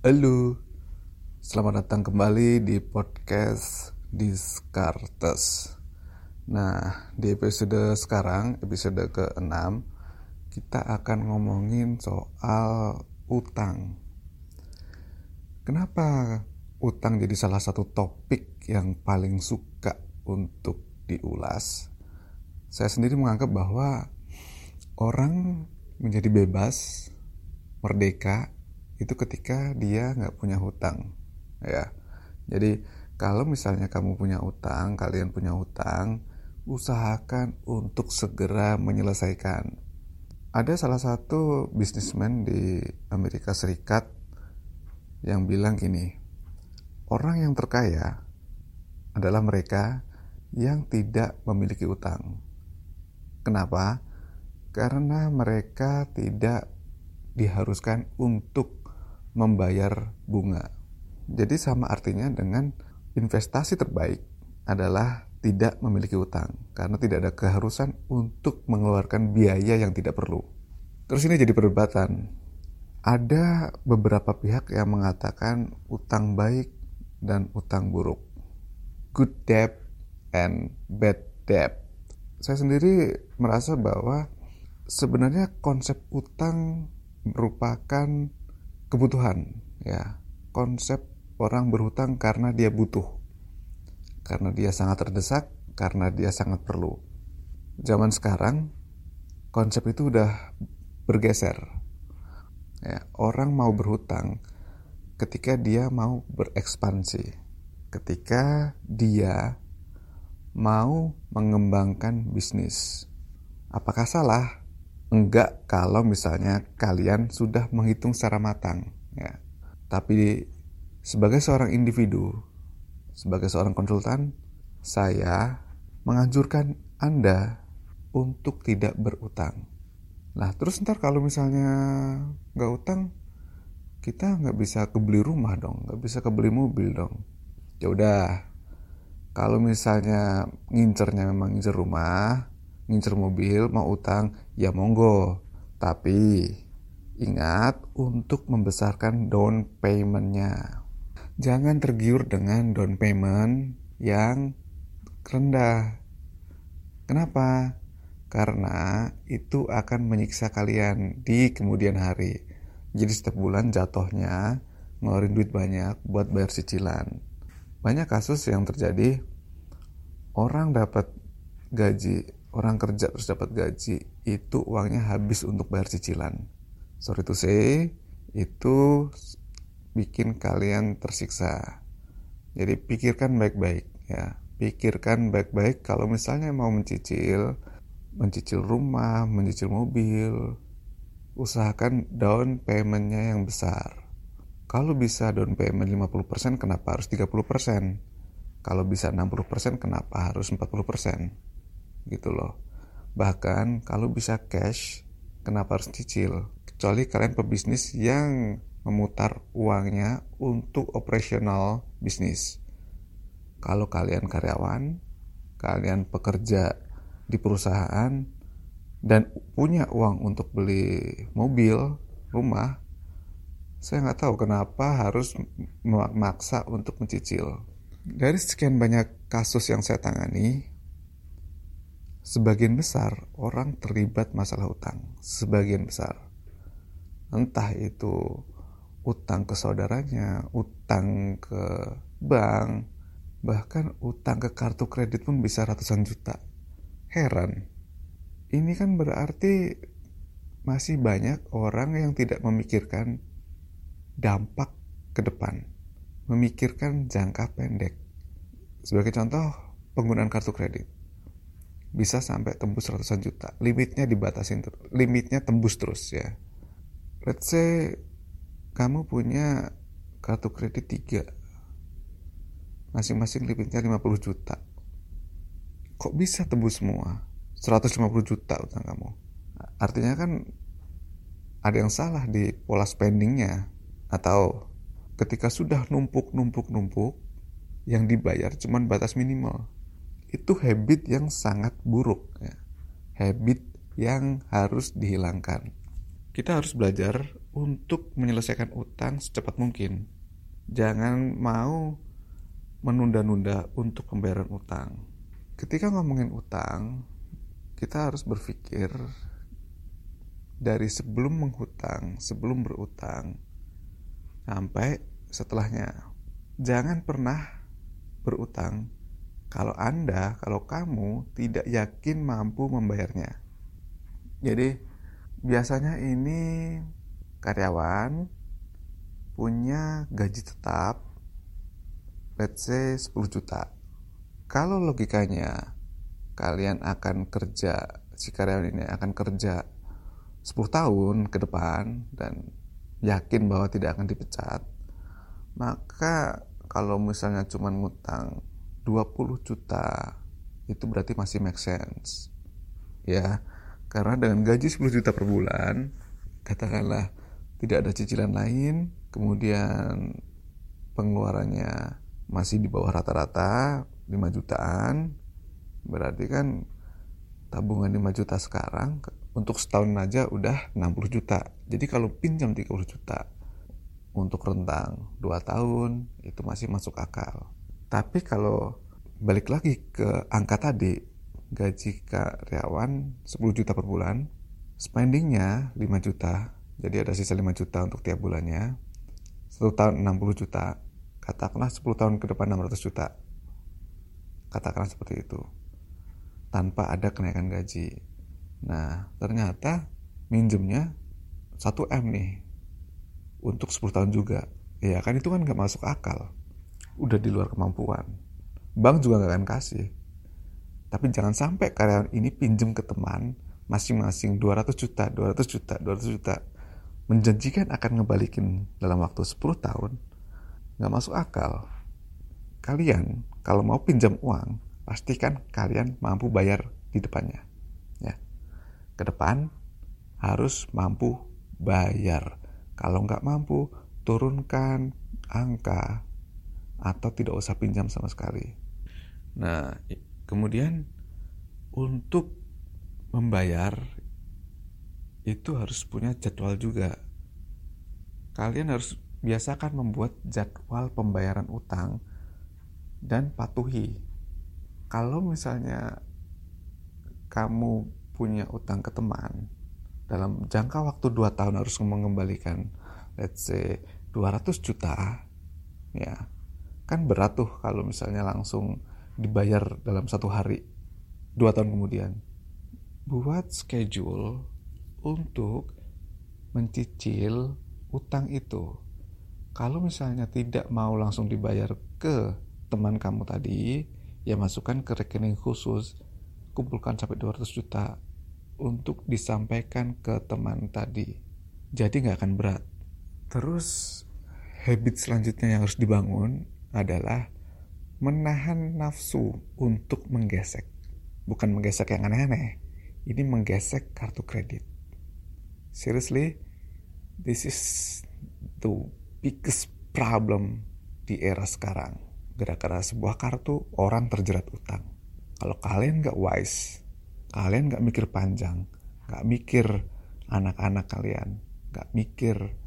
Halo, selamat datang kembali di podcast Discartes. Nah, di episode sekarang, episode ke-6, kita akan ngomongin soal utang. Kenapa utang jadi salah satu topik yang paling suka untuk diulas? Saya sendiri menganggap bahwa orang menjadi bebas, merdeka, itu ketika dia nggak punya hutang ya. Jadi kalau misalnya kamu punya hutang kalian punya hutang usahakan untuk segera menyelesaikan. Ada salah satu bisnismen di Amerika Serikat yang bilang gini orang yang terkaya adalah mereka yang tidak memiliki utang. Kenapa? Karena mereka tidak diharuskan untuk membayar bunga. Jadi sama artinya dengan investasi terbaik adalah tidak memiliki utang karena tidak ada keharusan untuk mengeluarkan biaya yang tidak perlu. Terus ini jadi perdebatan. Ada beberapa pihak yang mengatakan utang baik dan utang buruk. Good debt and bad debt. Saya sendiri merasa bahwa sebenarnya konsep utang merupakan kebutuhan ya. Konsep orang berhutang karena dia butuh. Karena dia sangat terdesak karena dia sangat perlu. Zaman sekarang konsep itu udah bergeser. Ya orang mau berhutang ketika dia mau berekspansi. Ketika dia mau mengembangkan bisnis. Apakah salah enggak kalau misalnya kalian sudah menghitung secara matang ya. Tapi sebagai seorang individu, sebagai seorang konsultan, saya menganjurkan Anda untuk tidak berutang. Nah, terus ntar kalau misalnya nggak utang, kita nggak bisa kebeli rumah dong, nggak bisa kebeli mobil dong. Ya udah, kalau misalnya ngincernya memang ngincer rumah, ngincer mobil, mau utang, ya monggo. Tapi ingat untuk membesarkan down paymentnya. Jangan tergiur dengan down payment yang rendah. Kenapa? Karena itu akan menyiksa kalian di kemudian hari. Jadi setiap bulan jatuhnya ngeluarin duit banyak buat bayar cicilan. Banyak kasus yang terjadi orang dapat gaji orang kerja terus dapat gaji itu uangnya habis untuk bayar cicilan sorry to say itu bikin kalian tersiksa jadi pikirkan baik-baik ya pikirkan baik-baik kalau misalnya mau mencicil mencicil rumah mencicil mobil usahakan down paymentnya yang besar kalau bisa down payment 50% kenapa harus 30%? Kalau bisa 60% kenapa harus 40%? Gitu loh. Bahkan kalau bisa cash, kenapa harus cicil? Kecuali kalian pebisnis yang memutar uangnya untuk operasional bisnis. Kalau kalian karyawan, kalian pekerja di perusahaan dan punya uang untuk beli mobil, rumah, saya nggak tahu kenapa harus memaksa untuk mencicil. Dari sekian banyak kasus yang saya tangani, Sebagian besar orang terlibat masalah utang. Sebagian besar. Entah itu utang ke saudaranya, utang ke bank, bahkan utang ke kartu kredit pun bisa ratusan juta. Heran. Ini kan berarti masih banyak orang yang tidak memikirkan dampak ke depan, memikirkan jangka pendek. Sebagai contoh, penggunaan kartu kredit bisa sampai tembus ratusan juta. Limitnya dibatasin terus. Limitnya tembus terus ya. Let's say kamu punya kartu kredit 3. Masing-masing limitnya 50 juta. Kok bisa tembus semua? 150 juta utang kamu. Artinya kan ada yang salah di pola spendingnya. Atau ketika sudah numpuk-numpuk-numpuk, yang dibayar cuma batas minimal itu habit yang sangat buruk ya. habit yang harus dihilangkan kita harus belajar untuk menyelesaikan utang secepat mungkin. Jangan mau menunda-nunda untuk pembayaran utang. Ketika ngomongin utang, kita harus berpikir dari sebelum menghutang, sebelum berutang, sampai setelahnya. Jangan pernah berutang kalau Anda, kalau kamu tidak yakin mampu membayarnya. Jadi, biasanya ini karyawan punya gaji tetap let's say 10 juta kalau logikanya kalian akan kerja si karyawan ini akan kerja 10 tahun ke depan dan yakin bahwa tidak akan dipecat maka kalau misalnya cuma ngutang 20 juta itu berarti masih make sense ya karena dengan gaji 10 juta per bulan katakanlah tidak ada cicilan lain, kemudian pengeluarannya masih di bawah rata-rata 5 jutaan, berarti kan tabungan 5 juta sekarang untuk setahun aja udah 60 juta. Jadi kalau pinjam 30 juta untuk rentang 2 tahun itu masih masuk akal. Tapi kalau balik lagi ke angka tadi, gaji karyawan 10 juta per bulan, spendingnya 5 juta, jadi ada sisa 5 juta untuk tiap bulannya. Satu tahun 60 juta. Katakanlah 10 tahun ke depan 600 juta. Katakanlah seperti itu. Tanpa ada kenaikan gaji. Nah, ternyata minjemnya 1M nih. Untuk 10 tahun juga. Ya kan itu kan gak masuk akal. Udah di luar kemampuan. Bank juga gak akan kasih. Tapi jangan sampai karyawan ini pinjem ke teman masing-masing 200 juta, 200 juta, 200 juta menjanjikan akan ngebalikin dalam waktu 10 tahun nggak masuk akal. Kalian kalau mau pinjam uang, pastikan kalian mampu bayar di depannya. Ya. Ke depan harus mampu bayar. Kalau nggak mampu, turunkan angka atau tidak usah pinjam sama sekali. Nah, kemudian untuk membayar itu harus punya jadwal juga. Kalian harus biasakan membuat jadwal pembayaran utang dan patuhi. Kalau misalnya kamu punya utang ke teman dalam jangka waktu 2 tahun harus mengembalikan let's say 200 juta ya kan berat tuh kalau misalnya langsung dibayar dalam satu hari dua tahun kemudian buat schedule untuk mencicil utang itu. Kalau misalnya tidak mau langsung dibayar ke teman kamu tadi, ya masukkan ke rekening khusus, kumpulkan sampai 200 juta untuk disampaikan ke teman tadi. Jadi nggak akan berat. Terus habit selanjutnya yang harus dibangun adalah menahan nafsu untuk menggesek. Bukan menggesek yang aneh-aneh, ini menggesek kartu kredit. Seriously this is the biggest problem di era sekarang. Gara-gara sebuah kartu orang terjerat utang. Kalau kalian nggak wise kalian nggak mikir panjang nggak mikir anak-anak kalian nggak mikir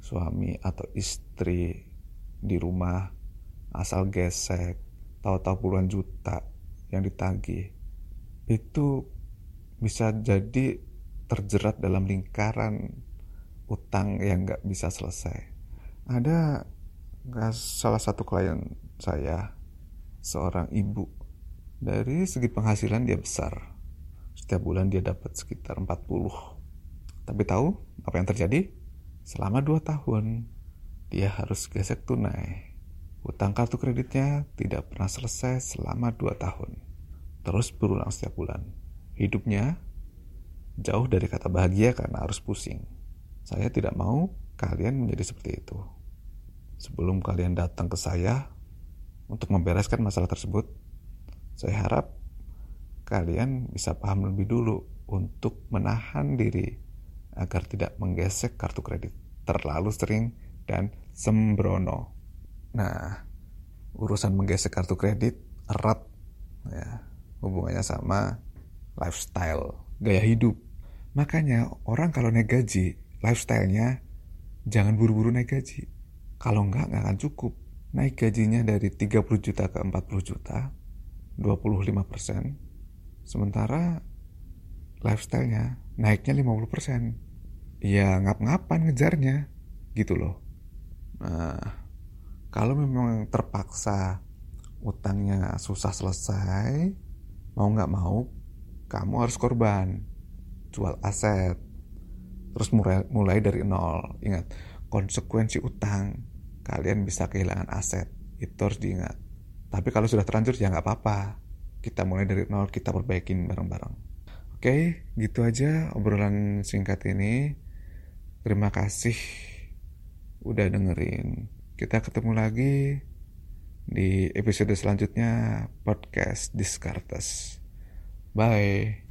suami atau istri di rumah asal gesek tahu-tahu puluhan juta yang ditagih itu bisa jadi terjerat dalam lingkaran utang yang nggak bisa selesai. Ada salah satu klien saya, seorang ibu. Dari segi penghasilan dia besar. Setiap bulan dia dapat sekitar 40. Tapi tahu apa yang terjadi? Selama 2 tahun, dia harus gesek tunai. Utang kartu kreditnya tidak pernah selesai selama 2 tahun. Terus berulang setiap bulan. Hidupnya Jauh dari kata bahagia karena harus pusing. Saya tidak mau kalian menjadi seperti itu. Sebelum kalian datang ke saya untuk membereskan masalah tersebut, saya harap kalian bisa paham lebih dulu untuk menahan diri agar tidak menggesek kartu kredit terlalu sering dan sembrono. Nah, urusan menggesek kartu kredit erat ya hubungannya sama lifestyle, gaya hidup. Makanya orang kalau naik gaji lifestyle-nya jangan buru-buru naik gaji. Kalau nggak, nggak akan cukup. Naik gajinya dari 30 juta ke 40 juta, 25 persen. Sementara lifestyle-nya naiknya 50 persen. Ya ngap-ngapan ngejarnya, gitu loh. Nah, kalau memang terpaksa utangnya susah selesai, mau nggak mau, kamu harus korban. Jual aset, terus mulai, mulai dari nol. Ingat, konsekuensi utang, kalian bisa kehilangan aset. Itu harus diingat. Tapi kalau sudah terlanjur ya nggak apa-apa. Kita mulai dari nol, kita perbaikin bareng-bareng. Oke, gitu aja obrolan singkat ini. Terima kasih udah dengerin. Kita ketemu lagi di episode selanjutnya podcast Descartes Bye.